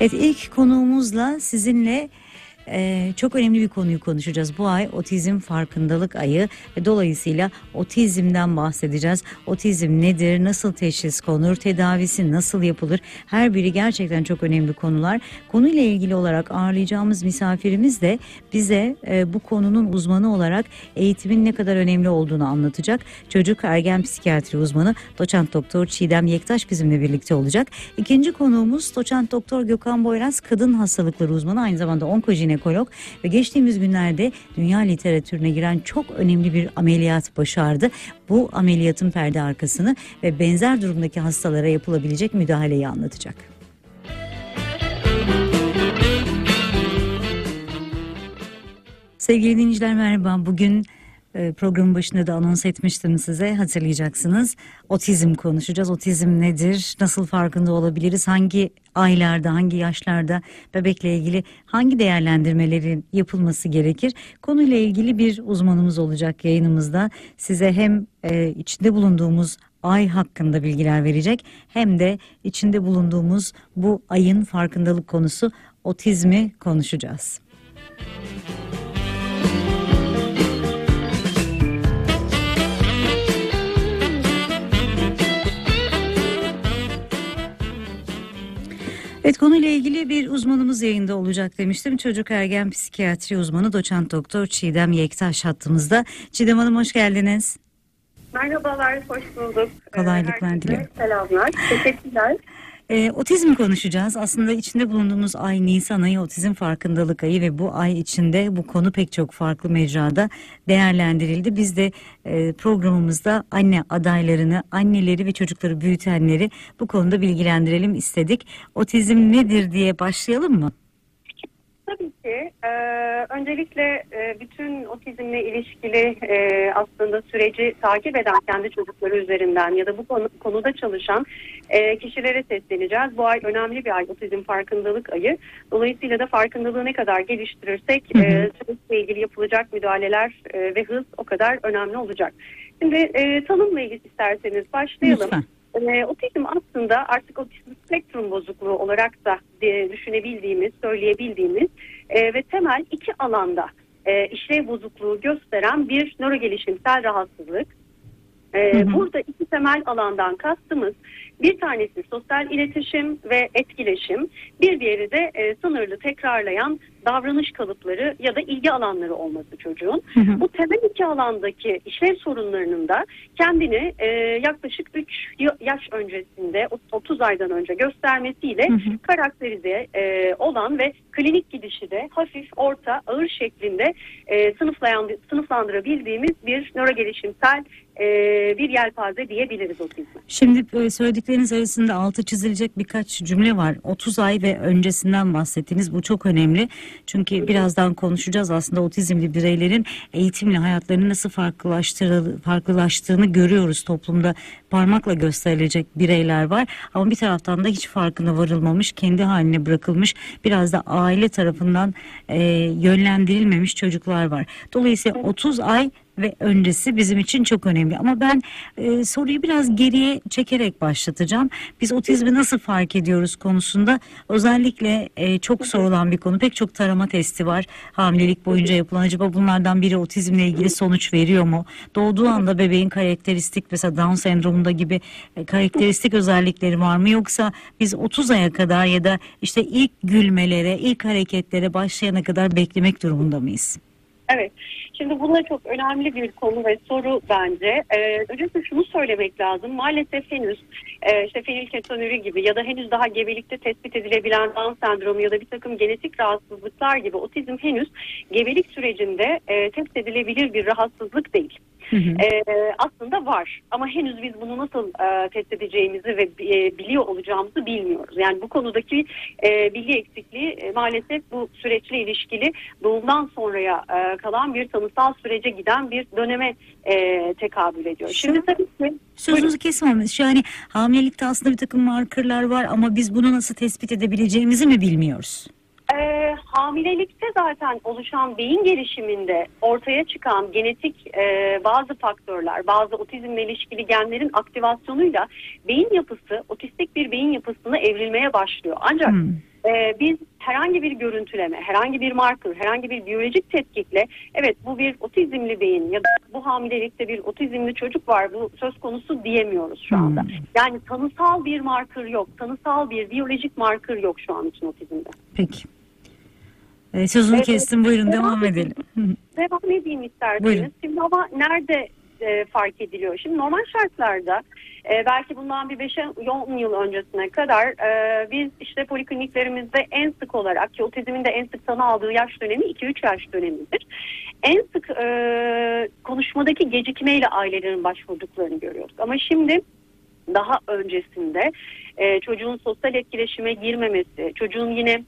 Evet ilk konuğumuzla sizinle e, çok önemli bir konuyu konuşacağız. Bu ay otizm farkındalık ayı dolayısıyla otizmden bahsedeceğiz. Otizm nedir, nasıl teşhis konur, tedavisi nasıl yapılır? Her biri gerçekten çok önemli konular. Konuyla ilgili olarak ağırlayacağımız misafirimiz de bize e, bu konunun uzmanı olarak eğitimin ne kadar önemli olduğunu anlatacak. Çocuk ergen psikiyatri uzmanı doçent doktor Çiğdem Yektaş bizimle birlikte olacak. İkinci konuğumuz doçent doktor Gökhan Boyraz kadın hastalıkları uzmanı aynı zamanda onkojinekolog ve geçtiğimiz günlerde dünya literatürüne giren çok önemli bir ameliyat başardı. Bu ameliyatın perde arkasını ve benzer durumdaki hastalara yapılabilecek müdahaleyi anlatacak. Sevgili dinleyiciler merhaba. Bugün programın başında da anons etmiştim size hatırlayacaksınız. Otizm konuşacağız. Otizm nedir? Nasıl farkında olabiliriz? Hangi aylarda, hangi yaşlarda bebekle ilgili hangi değerlendirmelerin yapılması gerekir? Konuyla ilgili bir uzmanımız olacak yayınımızda. Size hem e, içinde bulunduğumuz ay hakkında bilgiler verecek hem de içinde bulunduğumuz bu ayın farkındalık konusu otizmi konuşacağız. Evet konuyla ilgili bir uzmanımız yayında olacak demiştim. Çocuk ergen psikiyatri uzmanı doçent doktor Çiğdem Yektaş hattımızda. Çiğdem Hanım hoş geldiniz. Merhabalar, hoş bulduk. Kolaylıklar Herkese diliyorum. Selamlar, teşekkürler. Ee, otizm konuşacağız. Aslında içinde bulunduğumuz ay Nisan ayı otizm farkındalık ayı ve bu ay içinde bu konu pek çok farklı mecrada değerlendirildi. Biz de e, programımızda anne adaylarını, anneleri ve çocukları büyütenleri bu konuda bilgilendirelim istedik. Otizm nedir diye başlayalım mı? Tabii ki. e, öncelikle e, bütün otizmle ilişkili e, aslında süreci takip eden kendi çocukları üzerinden ya da bu konu, konuda çalışan e, kişilere sesleneceğiz. Bu ay önemli bir ay, otizm farkındalık ayı. Dolayısıyla da farkındalığı ne kadar geliştirirsek e, süreçle ilgili yapılacak müdahaleler e, ve hız o kadar önemli olacak. Şimdi e, tanımla ilgili isterseniz başlayalım. Lütfen. Ee, otizm aslında artık otizm spektrum bozukluğu olarak da e, düşünebildiğimiz, söyleyebildiğimiz e, ve temel iki alanda e, işlev bozukluğu gösteren bir nörogelişimsel rahatsızlık. E, Hı hı. Burada iki temel alandan kastımız bir tanesi sosyal iletişim ve etkileşim, bir diğeri de e, sınırlı tekrarlayan davranış kalıpları ya da ilgi alanları olması çocuğun. Hı hı. Bu temel iki alandaki işlev sorunlarının da kendini e, yaklaşık 3 yaş öncesinde, 30 aydan önce göstermesiyle Hı hı. karakterize e, olan ve klinik gidişi de hafif, orta, ağır şeklinde e, sınıflayan, sınıflandırabildiğimiz bir nörogelişimsel e, bir yelpaze diyebiliriz otizme. Şimdi e, söyledikleriniz arasında altı çizilecek birkaç cümle var. 30 ay ve öncesinden bahsettiniz. Bu çok önemli. Çünkü birazdan konuşacağız aslında otizmli bireylerin eğitimle hayatlarını nasıl farklılaştığını görüyoruz toplumda. Parmakla gösterilecek bireyler var ama bir taraftan da hiç farkına varılmamış, kendi haline bırakılmış, biraz da aile tarafından e, yönlendirilmemiş çocuklar var. Dolayısıyla 30 ay ve öncesi bizim için çok önemli. Ama ben e, soruyu biraz geriye çekerek başlatacağım. Biz otizmi nasıl fark ediyoruz konusunda özellikle e, çok sorulan bir konu. Pek çok tarama testi var hamilelik boyunca yapılan. Acaba bunlardan biri otizmle ilgili sonuç veriyor mu? Doğduğu anda bebeğin karakteristik mesela Down sendromunda gibi e, karakteristik özellikleri var mı? Yoksa biz 30 aya kadar ya da işte ilk gülmelere, ilk hareketlere başlayana kadar beklemek durumunda mıyız? Evet. Şimdi bunlar çok önemli bir konu ve soru bence. Ee, öncelikle şunu söylemek lazım. Maalesef henüz e, işte fenilketonuri gibi ya da henüz daha gebelikte tespit edilebilen Down sendromu ya da bir takım genetik rahatsızlıklar gibi otizm henüz gebelik sürecinde e, test edilebilir bir rahatsızlık değil. Hı hı. Ee, aslında var ama henüz biz bunu nasıl e, test edeceğimizi ve e, biliyor olacağımızı bilmiyoruz. Yani bu konudaki e, bilgi eksikliği e, maalesef bu süreçle ilişkili doğumdan sonraya e, kalan bir tanısal sürece giden bir döneme e, tekabül ediyor. Şu- Şimdi tabii ki Sözünüzü kesmemiz. Yani hamilelikte aslında bir takım markerlar var ama biz bunu nasıl tespit edebileceğimizi mi bilmiyoruz? E, hamilelikte zaten oluşan beyin gelişiminde ortaya çıkan genetik e, bazı faktörler, bazı otizmle ilişkili genlerin aktivasyonuyla beyin yapısı, otistik bir beyin yapısına evrilmeye başlıyor. Ancak Hmm. ee, biz herhangi bir görüntüleme, herhangi bir marker, herhangi bir biyolojik tetkikle evet bu bir otizmli beyin ya da bu hamilelikte bir otizmli çocuk var bu söz konusu diyemiyoruz şu anda. Hmm. Yani tanısal bir marker yok, tanısal bir biyolojik marker yok şu an için otizmde. Peki. Ee, sözünü Evet, kestim buyurun devam devam edelim. Devam edeyim isterseniz. Buyurun. Şimdi ama nerede e, fark ediliyor? Şimdi normal şartlarda e, belki bundan bir 5-10 yıl öncesine kadar e, biz işte polikliniklerimizde en sık olarak ki otizmin de en sık tanı aldığı yaş dönemi 2-3 yaş dönemidir. En sık e, konuşmadaki gecikmeyle ailelerin başvurduklarını görüyorduk. Ama şimdi daha öncesinde e, çocuğun sosyal etkileşime girmemesi, çocuğun yine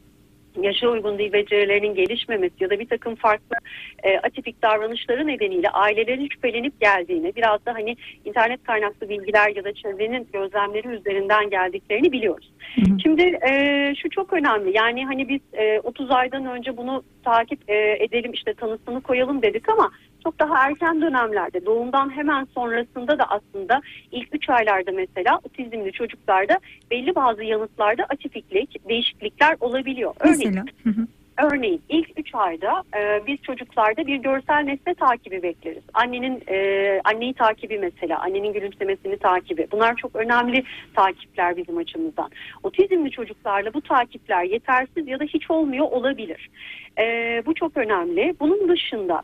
yaşa uygun dil becerilerinin gelişmemesi ya da bir takım farklı e, atipik davranışları nedeniyle ailelerin şüphelenip geldiğini biraz da hani internet kaynaklı bilgiler ya da çevrenin gözlemleri üzerinden geldiklerini biliyoruz. Hı hı. Şimdi e, şu çok önemli yani hani biz e, 30 aydan önce bunu takip e, edelim işte tanısını koyalım dedik ama çok daha erken dönemlerde doğumdan hemen sonrasında da aslında ilk 3 aylarda mesela otizmli çocuklarda belli bazı yanıtlarda atipiklik, değişiklikler olabiliyor. Örneğin Mesela. Örneğin ilk 3 ayda e, biz çocuklarda bir görsel nesne takibi bekleriz. Annenin e, anneyi takibi mesela, annenin gülümsemesini takibi. Bunlar çok önemli takipler bizim açımızdan. Otizmli çocuklarla bu takipler yetersiz ya da hiç olmuyor olabilir. E, bu çok önemli. Bunun dışında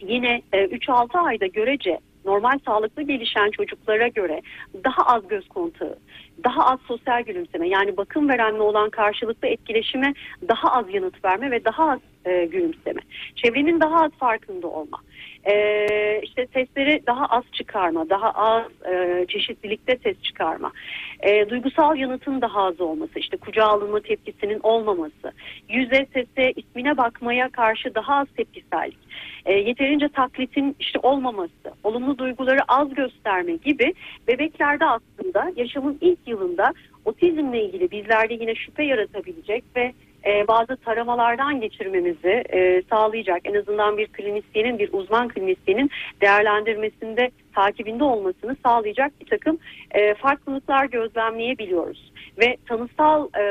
yine e, 3-6 ayda görece normal sağlıklı gelişen çocuklara göre daha az göz kontağı, daha az sosyal gülümseme yani bakım verenle olan karşılıklı etkileşime daha az yanıt verme ve daha az e, gülümseme. Çevrenin daha az farkında olma. E, işte sesleri daha az çıkarma, daha az e, çeşitlilikte ses çıkarma. E, duygusal yanıtın daha az olması, işte kucağa alınma tepkisinin olmaması, yüze, sese, ismine bakmaya karşı daha az tepkisellik, e, yeterince taklitin işte olmaması, olumlu duyguları az gösterme gibi bebeklerde aslında yaşamın ilk yılında otizmle ilgili bizlerde yine şüphe yaratabilecek ve e, bazı taramalardan geçirmemizi e, sağlayacak. En azından bir klinisyenin, bir uzman klinisyenin değerlendirmesinde, takibinde olmasını sağlayacak bir takım e, farklılıklar gözlemleyebiliyoruz. Ve tanısal e,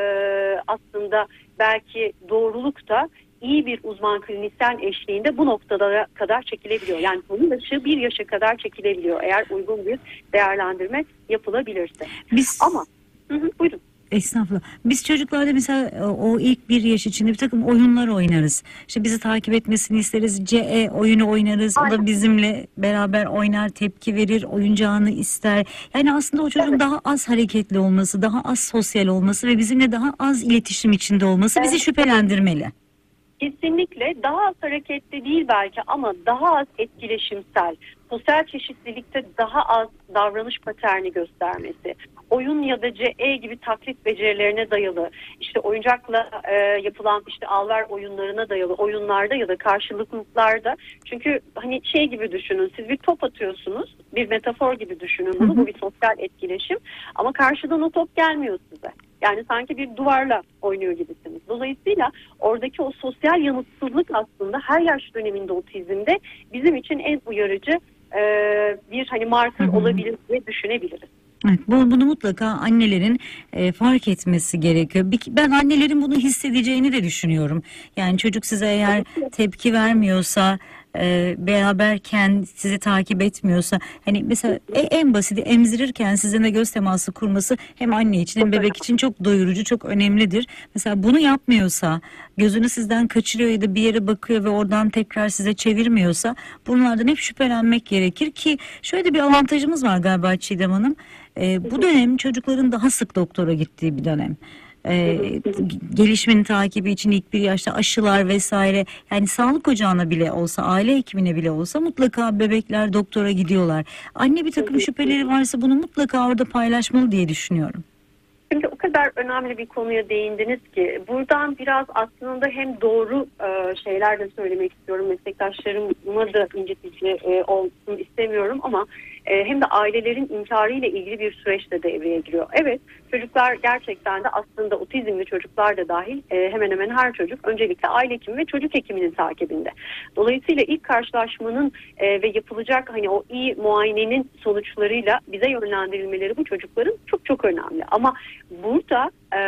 aslında belki doğruluk da iyi bir uzman klinisyen eşliğinde bu noktada kadar çekilebiliyor. Yani bunun dışı bir yaşa kadar çekilebiliyor eğer uygun bir değerlendirme yapılabilirse. Biz Ama hı hı, buyurun. Estağfurullah. Biz çocuklarda mesela e, o ilk bir yaş içinde bir takım oyunlar oynarız. İşte bizi takip etmesini isteriz. CE oyunu oynarız. O da bizimle beraber oynar, tepki verir, oyuncağını ister. Yani aslında o çocuğun Evet. daha az hareketli olması, daha az sosyal olması ve bizimle daha az iletişim içinde olması bizi Evet. şüphelendirmeli. Kesinlikle daha az hareketli değil belki ama daha az etkileşimsel, sosyal çeşitlilikte daha az davranış paterni göstermesi, oyun ya da CE gibi taklit becerilerine dayalı, işte oyuncakla e, yapılan işte alver oyunlarına dayalı oyunlarda ya da karşılıklıklarda. Çünkü hani şey gibi düşünün, siz bir top atıyorsunuz, bir metafor gibi düşünün bunu, bu bir sosyal etkileşim ama karşıdan o top gelmiyor size. Yani sanki bir duvarla oynuyor gibisiniz. Dolayısıyla oradaki o sosyal yanıtsızlık aslında her yaş döneminde otizmde bizim için en uyarıcı e, bir hani marker olabilir diye düşünebiliriz. Evet, bu, bunu mutlaka annelerin e, fark etmesi gerekiyor. Bir- Ben annelerin bunu hissedeceğini de düşünüyorum. Yani çocuk size eğer tepki vermiyorsa, e, beraberken sizi takip etmiyorsa, hani mesela e- en basiti emzirirken sizinle göz teması kurması hem anne için hem bebek için çok doyurucu, çok önemlidir. Mesela bunu yapmıyorsa, gözünü sizden kaçırıyor ya da bir yere bakıyor ve oradan tekrar size çevirmiyorsa, bunlardan hep şüphelenmek gerekir ki şöyle de bir avantajımız var galiba Çiğdem Hanım. Ee, bu dönem çocukların daha sık doktora gittiği bir dönem. Ee, gelişmenin takibi için ilk bir yaşta aşılar vesaire yani sağlık ocağına bile olsa aile hekimine bile olsa mutlaka bebekler doktora gidiyorlar. Anne bir takım şüpheleri varsa bunu mutlaka orada paylaşmalı diye düşünüyorum. Şimdi o kadar önemli bir konuya değindiniz ki buradan biraz aslında hem doğru e, şeyler de söylemek istiyorum. Meslektaşlarıma da incitici e, olsun istemiyorum ama e, hem de ailelerin inkarıyla ilgili bir süreç de devreye giriyor. Evet çocuklar gerçekten de aslında otizmli çocuklar da dahil e, hemen hemen her çocuk öncelikle aile hekimi ve çocuk hekiminin takibinde. Dolayısıyla ilk karşılaşmanın e, ve yapılacak hani o iyi muayenenin sonuçlarıyla bize yönlendirilmeleri bu çocukların çok çok önemli. Ama burada e,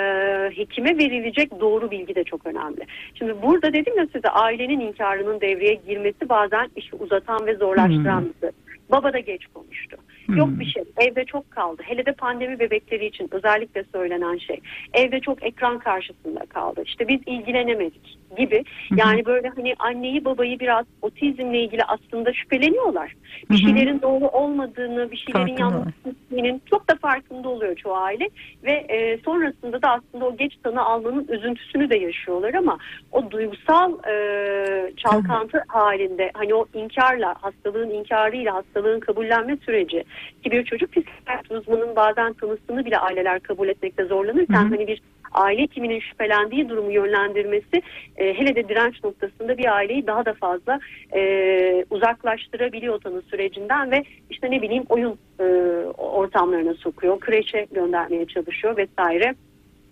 hekime verilecek doğru bilgi de çok önemli. Şimdi burada dedim ya size ailenin inkarının devreye girmesi bazen işi uzatan ve zorlaştıran bir şey. Baba da geç konuştu. Hmm. Yok bir şey. Evde çok kaldı. Hele de pandemi bebekleri için özellikle söylenen şey. Evde çok ekran karşısında kaldı. İşte biz ilgilenemedik gibi. Yani böyle hani anneyi babayı biraz otizmle ilgili aslında şüpheleniyorlar. Bir şeylerin doğru olmadığını, bir şeylerin yanlış gittiğinin çok da farkında oluyor çoğu aile ve e, sonrasında da aslında o geç tanı almanın üzüntüsünü de yaşıyorlar ama o duygusal e, çalkantı halinde hani o inkarla hastalığın inkarıyla hastalığın kabullenme süreci ki bir çocuk psikiyatri uzmanının bazen tanısını bile aileler kabul etmekte zorlanırken Hı hı. hani bir aile hekiminin şüphelendiği durumu yönlendirmesi e, hele de direnç noktasında bir aileyi daha da fazla e, uzaklaştırabiliyor tanı sürecinden ve işte ne bileyim oyun e, ortamlarına sokuyor, kreşe göndermeye çalışıyor vesaire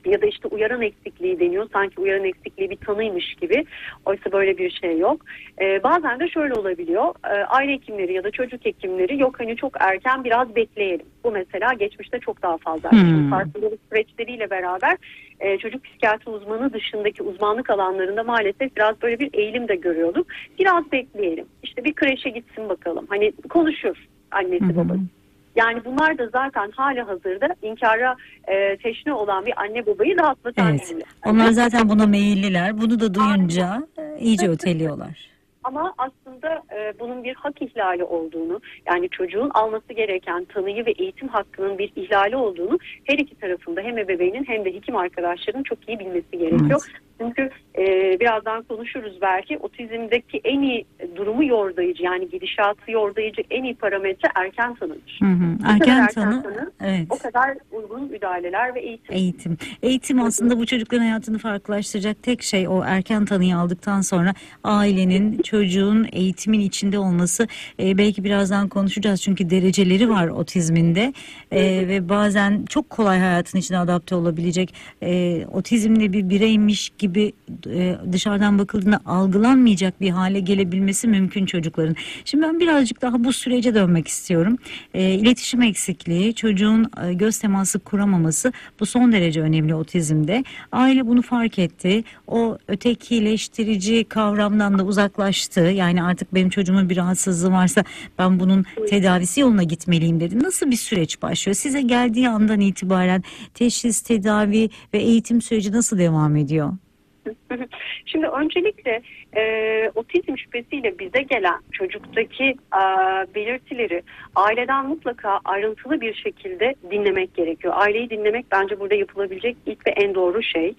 ya da işte uyaran eksikliği deniyor. Sanki uyaran eksikliği bir tanıymış gibi. Oysa böyle bir şey yok. Ee, bazen de şöyle olabiliyor. Ee, aile hekimleri ya da çocuk hekimleri yok hani çok erken biraz bekleyelim. Bu mesela geçmişte çok daha fazla. Hmm. Farkındalık süreçleriyle beraber e, çocuk psikiyatri uzmanı dışındaki uzmanlık alanlarında maalesef biraz böyle bir eğilim de görüyorduk. Biraz bekleyelim. İşte bir kreşe gitsin bakalım. Hani konuşur annesi babası. Yani bunlar da zaten hali hazırda inkara e, teşne olan bir anne babayı rahatlatan Evet. Onlar zaten buna meyilliler. Bunu da duyunca e, iyice öteliyorlar. Ama aslında e, bunun bir hak ihlali olduğunu yani çocuğun alması gereken tanıyı ve eğitim hakkının bir ihlali olduğunu her iki tarafında hem ebeveynin hem de hekim arkadaşların çok iyi bilmesi gerekiyor. Çünkü e, birazdan konuşuruz belki otizmdeki en iyi durumu yordayıcı yani gidişatı yordayıcı en iyi parametre erken tanıdır. Hı hı. Erken erken tanı. tanı, Evet. o kadar uygun müdahaleler ve eğitim. Eğitim. Eğitim aslında bu çocukların hayatını farklılaştıracak tek şey o erken tanıyı aldıktan sonra ailenin, çocuğun eğitimin içinde olması. Ee, belki birazdan konuşacağız çünkü dereceleri var otizminde Ee, ve bazen çok kolay hayatın içine adapte olabilecek e, otizmli bir bireymiş gibi e, dışarıdan bakıldığında algılanmayacak bir hale gelebilmesi mümkün çocukların. Şimdi ben birazcık daha bu sürece dönmek istiyorum. E, iletişim eksikliği, çocuğun e, göz teması kuramaması bu son derece önemli otizmde. Aile bunu fark etti. O ötekileştirici kavramdan da uzaklaştı. Yani artık benim çocuğumun bir rahatsızlığı varsa ben bunun tedavisi yoluna gitmeliyim dedi. Nasıl bir süreç başlıyor? Size geldiği andan itibaren teşhis, tedavi ve eğitim süreci nasıl devam ediyor? Şimdi öncelikle e, otizm şüphesiyle bize gelen çocuktaki e, belirtileri aileden mutlaka ayrıntılı bir şekilde dinlemek gerekiyor. Aileyi dinlemek bence burada yapılabilecek ilk ve en doğru şey.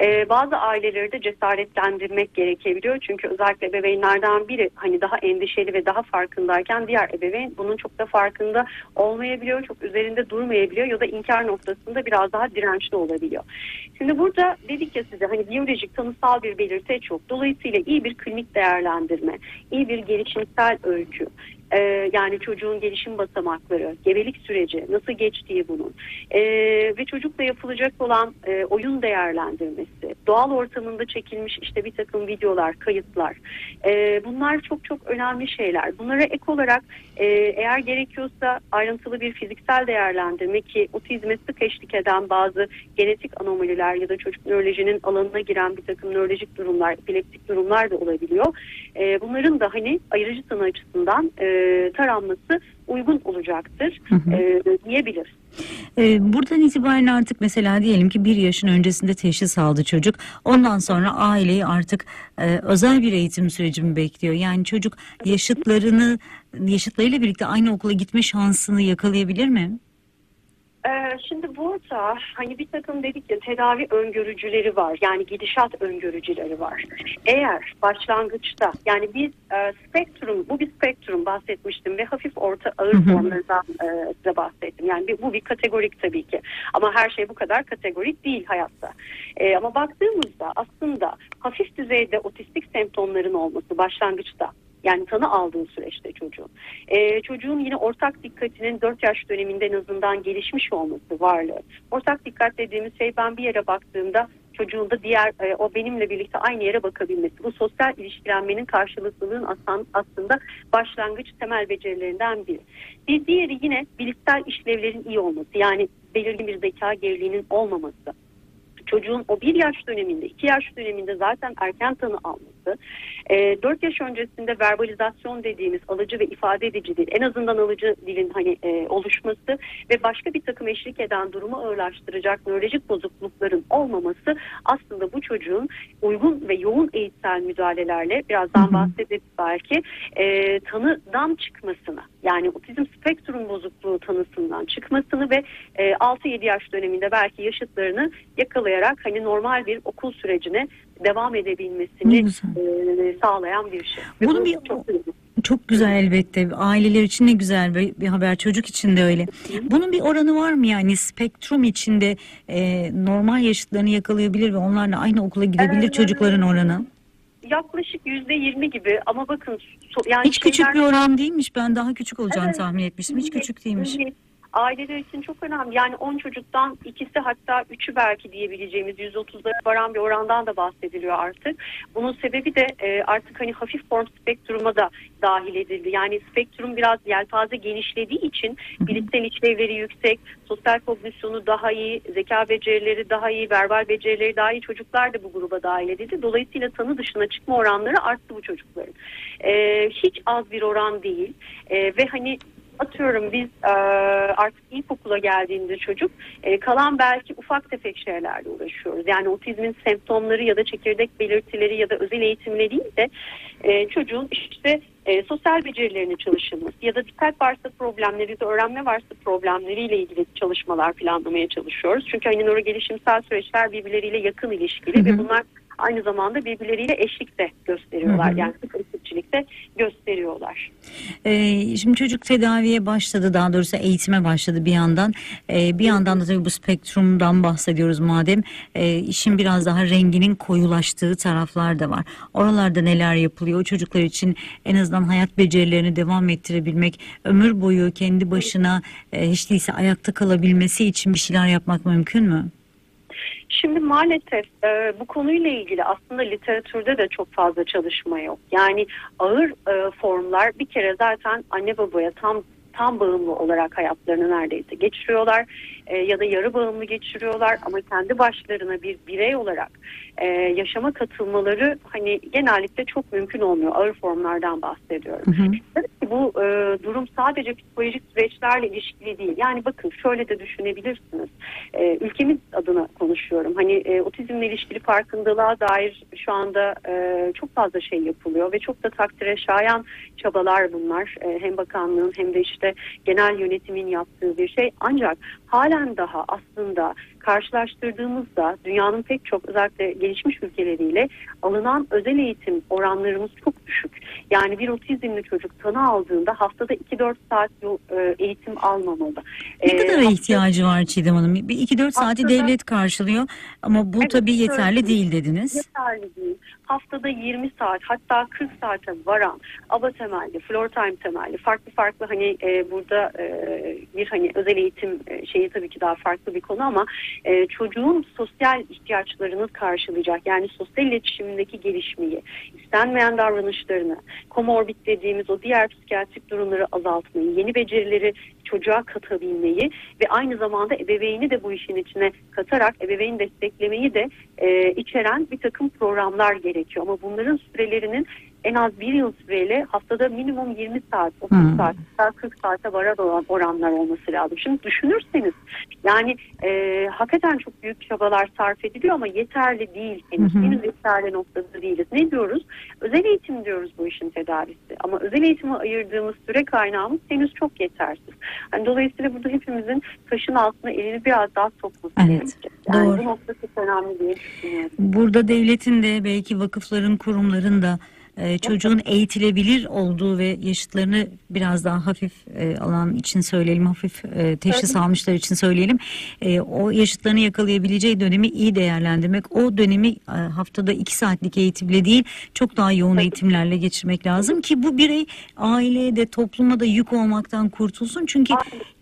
E, bazı aileleri de cesaretlendirmek gerekebiliyor. Çünkü özellikle ebeveynlerden biri hani daha endişeli ve daha farkındayken diğer ebeveyn bunun çok da farkında olmayabiliyor. Çok üzerinde durmayabiliyor ya da inkar noktasında biraz daha dirençli olabiliyor. Şimdi burada dedik ya size hani biyolojik tanısal bir belirti çok. Dolayısıyla iyi bir klinik değerlendirme, iyi bir gelişimsel öykü, ee, yani çocuğun gelişim basamakları, gebelik süreci, nasıl geçtiği bunun ee, ve çocukla yapılacak olan e, oyun değerlendirmesi, doğal ortamında çekilmiş işte bir takım videolar, kayıtlar. Ee, bunlar çok çok önemli şeyler. Bunlara ek olarak e, eğer gerekiyorsa ayrıntılı bir fiziksel değerlendirme ki otizme sık eşlik eden bazı genetik anomaliler ya da çocuk nörolojinin alanına giren bir takım nörolojik durumlar, epileptik durumlar da olabiliyor. Ee, bunların da hani ayırıcı tanı açısından e, taranması uygun olacaktır Hı hı. e, diyebiliriz. Ee, buradan itibaren artık mesela diyelim ki bir yaşın öncesinde teşhis aldı çocuk. Ondan sonra aileyi artık e, özel bir eğitim süreci mi bekliyor? Yani çocuk yaşıtlarını yaşıtlarıyla birlikte aynı okula gitme şansını yakalayabilir mi? Ee, şimdi burada hani bir takım dedik ya tedavi öngörücüleri var. Yani gidişat öngörücüleri var. Eğer başlangıçta yani biz e, spektrum, bu bir spektrum bahsetmiştim ve hafif orta ağır formlarından e, size bahsettim. Yani bir, bu bir kategorik tabii ki. Ama her şey bu kadar kategorik değil hayatta. E, ama baktığımızda aslında hafif düzeyde otistik semptomların olması başlangıçta Yani tanı aldığı süreçte çocuğun. Ee, çocuğun yine ortak dikkatinin 4 yaş döneminde en azından gelişmiş olması varlığı. Ortak dikkat dediğimiz şey ben bir yere baktığımda çocuğun da diğer e, o benimle birlikte aynı yere bakabilmesi. Bu sosyal ilişkilenmenin karşılıklılığın aslında başlangıç temel becerilerinden biri. Bir diğeri yine bilişsel işlevlerin iyi olması. Yani belirgin bir zeka geriliğinin olmaması çocuğun o bir yaş döneminde, iki yaş döneminde zaten erken tanı alması, e, 4 yaş öncesinde verbalizasyon dediğimiz alıcı ve ifade edici dil, en azından alıcı dilin hani e, oluşması ve başka bir takım eşlik eden durumu ağırlaştıracak nörolojik bozuklukların olmaması aslında bu çocuğun uygun ve yoğun eğitsel müdahalelerle birazdan bahsederiz belki e, tanıdan çıkmasına yani otizm spektrum bozukluğu tanısından çıkmasını ve e, 6-7 yaş döneminde belki yaşıtlarını yakalayarak hani normal bir okul sürecine devam edebilmesini e, sağlayan bir şey. Ve Bunu bu bir- çok. Çok güzel elbette. Aileler için ne güzel bir, bir haber. Çocuk için de öyle. Bunun bir oranı var mı yani spektrum içinde e, normal yaşıtlarını yakalayabilir ve onlarla aynı okula gidebilir Ee, çocukların oranı? Yaklaşık yüzde yirmi gibi ama bakın yani Hiç küçük şeyler- bir oran değilmiş. Ben daha küçük olacağını Evet. tahmin etmiştim. Hiç küçük değilmiş. Evet. Aileler için çok önemli. Yani 10 çocuktan ikisi hatta üçü belki diyebileceğimiz 130'lara varan bir orandan da bahsediliyor artık. Bunun sebebi de e, artık hani hafif form spektruma da dahil edildi. Yani spektrum biraz yelpaze genişlediği için bilişsel işlevleri yüksek, sosyal kognisyonu daha iyi, zeka becerileri daha iyi, verbal becerileri daha iyi çocuklar da bu gruba dahil edildi. Dolayısıyla tanı dışına çıkma oranları arttı bu çocukların. E, hiç az bir oran değil E, ve hani atıyorum biz e, artık ilkokula geldiğinde çocuk e, kalan belki ufak tefek şeylerle uğraşıyoruz. Yani otizmin semptomları ya da çekirdek belirtileri ya da özel eğitimle değil de e, çocuğun işte e, sosyal becerilerini çalışılması ya da dikkat varsa problemleri ya da öğrenme varsa problemleriyle ilgili çalışmalar planlamaya çalışıyoruz. Çünkü hani nörogelişimsel süreçler birbirleriyle yakın ilişkili Hı hı. ve bunlar aynı zamanda birbirleriyle eşlik de gösteriyorlar. Hı hı. Yani sık eşlikçilik de gösteriyorlar. Ee, şimdi çocuk tedaviye başladı daha doğrusu eğitime başladı bir yandan. Ee, bir yandan da tabii bu spektrumdan bahsediyoruz madem. Ee, işin biraz daha renginin koyulaştığı taraflar da var. Oralarda neler yapılıyor? O çocuklar için en azından hayat becerilerini devam ettirebilmek, ömür boyu kendi başına e, hiç değilse ayakta kalabilmesi için bir şeyler yapmak mümkün mü? Şimdi maalesef e, bu konuyla ilgili aslında literatürde de çok fazla çalışma yok. Yani ağır e, formlar bir kere zaten anne babaya tam tam bağımlı olarak hayatlarını neredeyse geçiriyorlar E, ya da yarı bağımlı geçiriyorlar ama kendi başlarına bir birey olarak e, yaşama katılmaları hani genellikle çok mümkün olmuyor. Ağır formlardan bahsediyorum. Hı hı. Tabii ki bu e, durum sadece psikolojik süreçlerle ilişkili değil. Yani bakın şöyle de düşünebilirsiniz. E, ülkemiz adına konuşuyorum. Hani e, otizmle ilişkili farkındalığa dair şu anda e, çok fazla şey yapılıyor ve çok da takdire şayan çabalar bunlar. E, hem bakanlığın hem de işte genel yönetimin yaptığı bir şey. Ancak halen daha aslında karşılaştırdığımızda dünyanın pek çok özellikle gelişmiş ülkeleriyle alınan özel eğitim oranlarımız çok düşük. Yani bir otizmli çocuk tanı aldığında haftada 2-4 saat e, eğitim almamalı. Ne E, kadar hafta- ihtiyacı var Çiğdem Hanım? Bir iki dört saati Haftada- devlet karşılıyor ama bu Evet, tabii yeterli değil dediniz. yeterli değil. Haftada 20 saat hatta 40 saate varan ABA temelli, floor time temelli farklı farklı hani e, burada e, bir hani özel eğitim e, şeyi tabii ki daha farklı bir konu ama e, çocuğun sosyal ihtiyaçlarını karşılayacak yani sosyal iletişimindeki gelişmeyi, istenmeyen davranışlarını, komorbid dediğimiz o diğer psikiyatrik durumları azaltmayı, yeni becerileri çocuğa katabilmeyi ve aynı zamanda ebeveyni de bu işin içine katarak ebeveyn desteklemeyi de e, içeren bir takım programlar gerekiyor. Ama bunların sürelerinin en az bir yıl süreyle haftada minimum 20 saat, 30 Hmm. saat, hatta 40 saate varan olan oranlar olması lazım. Şimdi düşünürseniz yani e, hakikaten çok büyük çabalar sarf ediliyor ama yeterli değil. Henüz, henüz yeterli noktada değiliz. Ne diyoruz? Özel eğitim diyoruz bu işin tedavisi. Ama özel eğitime ayırdığımız süre kaynağımız henüz çok yetersiz. Hani dolayısıyla burada hepimizin taşın altına elini biraz daha sokması Evet, gerekecek. Yani doğru. bu nokta çok önemli diye düşünüyorum. Burada devletin de belki vakıfların, kurumların da e, çocuğun eğitilebilir olduğu ve yaşıtlarını biraz daha hafif e, alan için söyleyelim, hafif e, teşhis Tabii. almışlar için söyleyelim. E, o yaşıtlarını yakalayabileceği dönemi iyi değerlendirmek, o dönemi e, haftada iki saatlik eğitimle değil, çok daha yoğun eğitimlerle geçirmek lazım ki bu birey aileye de topluma da yük olmaktan kurtulsun. Çünkü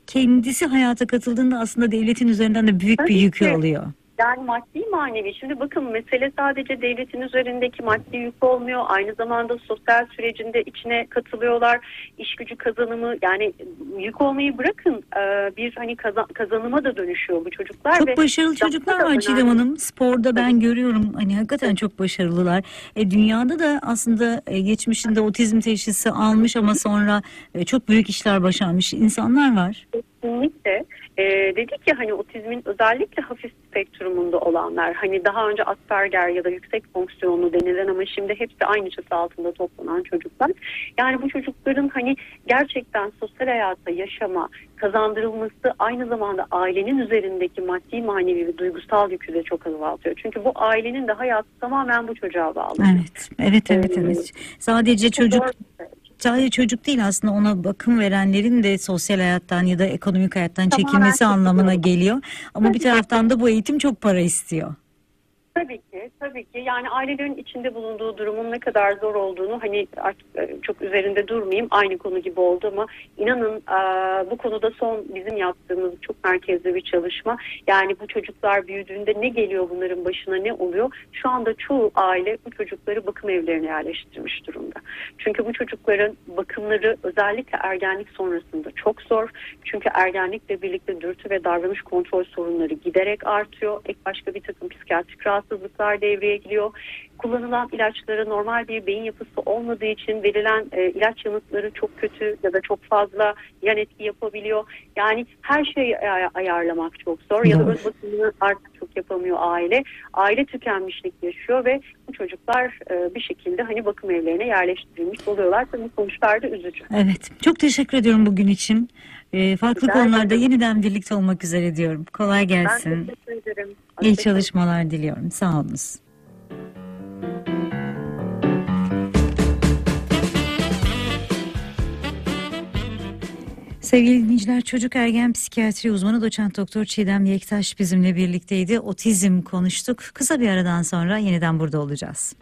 kendisi hayata katıldığında aslında devletin üzerinden de büyük bir yükü alıyor. Yani maddi manevi. Şimdi bakın mesele sadece devletin üzerindeki maddi yük olmuyor. Aynı zamanda sosyal sürecinde içine katılıyorlar. İş gücü kazanımı yani yük olmayı bırakın e, bir hani kaza- kazanıma da dönüşüyor bu çocuklar. ve Çok başarılı daha çocuklar var Çiğdem. Hanım. Sporda ben görüyorum. Hani hakikaten çok başarılılar. E, dünyada da aslında e, geçmişinde otizm teşhisi almış ama sonra e, çok büyük işler başarmış insanlar var. Kesinlikle. Ee, dedik ya hani otizmin özellikle hafif spektrumunda olanlar hani daha önce Asperger ya da yüksek fonksiyonlu denilen ama şimdi hepsi aynı çatı altında toplanan çocuklar. Yani bu çocukların hani gerçekten sosyal hayatta yaşama kazandırılması aynı zamanda ailenin üzerindeki maddi manevi ve duygusal yükü de çok azaltıyor. Çünkü bu ailenin de hayatı tamamen bu çocuğa bağlı. Evet, evet, evet, Ee, evet. Sadece çocuk şey. Sadece çocuk değil aslında ona bakım verenlerin de sosyal hayattan ya da ekonomik hayattan Tamamen çekilmesi anlamına katılıyorum. geliyor. Ama bir Tabii. taraftan da bu eğitim çok para istiyor. Tabii ki, tabii ki. Yani ailelerin içinde bulunduğu durumun ne kadar zor olduğunu hani artık e, çok üzerinde durmayayım. Aynı konu gibi oldu ama inanın e, bu konuda son bizim yaptığımız çok merkezli bir çalışma. Yani bu çocuklar büyüdüğünde ne geliyor bunların başına ne oluyor? Şu anda çoğu aile bu çocukları bakım evlerine yerleştirmiş durumda. Çünkü bu çocukların bakımları özellikle ergenlik sonrasında çok zor. Çünkü ergenlikle birlikte dürtü ve davranış kontrol sorunları giderek artıyor. Ek başka bir takım psikiyatrik rahatsızlıklar devreye giriyor. Kullanılan ilaçlara normal bir beyin yapısı olmadığı için verilen e, ilaç yanıtları çok kötü ya da çok fazla yan etki yapabiliyor. Yani her şeyi ay- ayarlamak çok zor ya da öz bakımını artık çok yapamıyor aile. Aile tükenmişlik yaşıyor ve bu çocuklar e, bir şekilde hani bakım evlerine yerleştirilmiş oluyorlar. Tabii sonuçlar da üzücü. Evet. Çok teşekkür ediyorum bugün için. Ee, farklı Rica konularda ederim. yeniden birlikte olmak üzere diyorum. Kolay Ben gelsin. teşekkür ederim. İyi çalışmalar diliyorum. Sağ olunuz. Sevgili dinleyiciler, çocuk ergen psikiyatri uzmanı doçent doktor Çiğdem Yektaş bizimle birlikteydi. Otizm konuştuk. Kısa bir aradan sonra yeniden burada olacağız.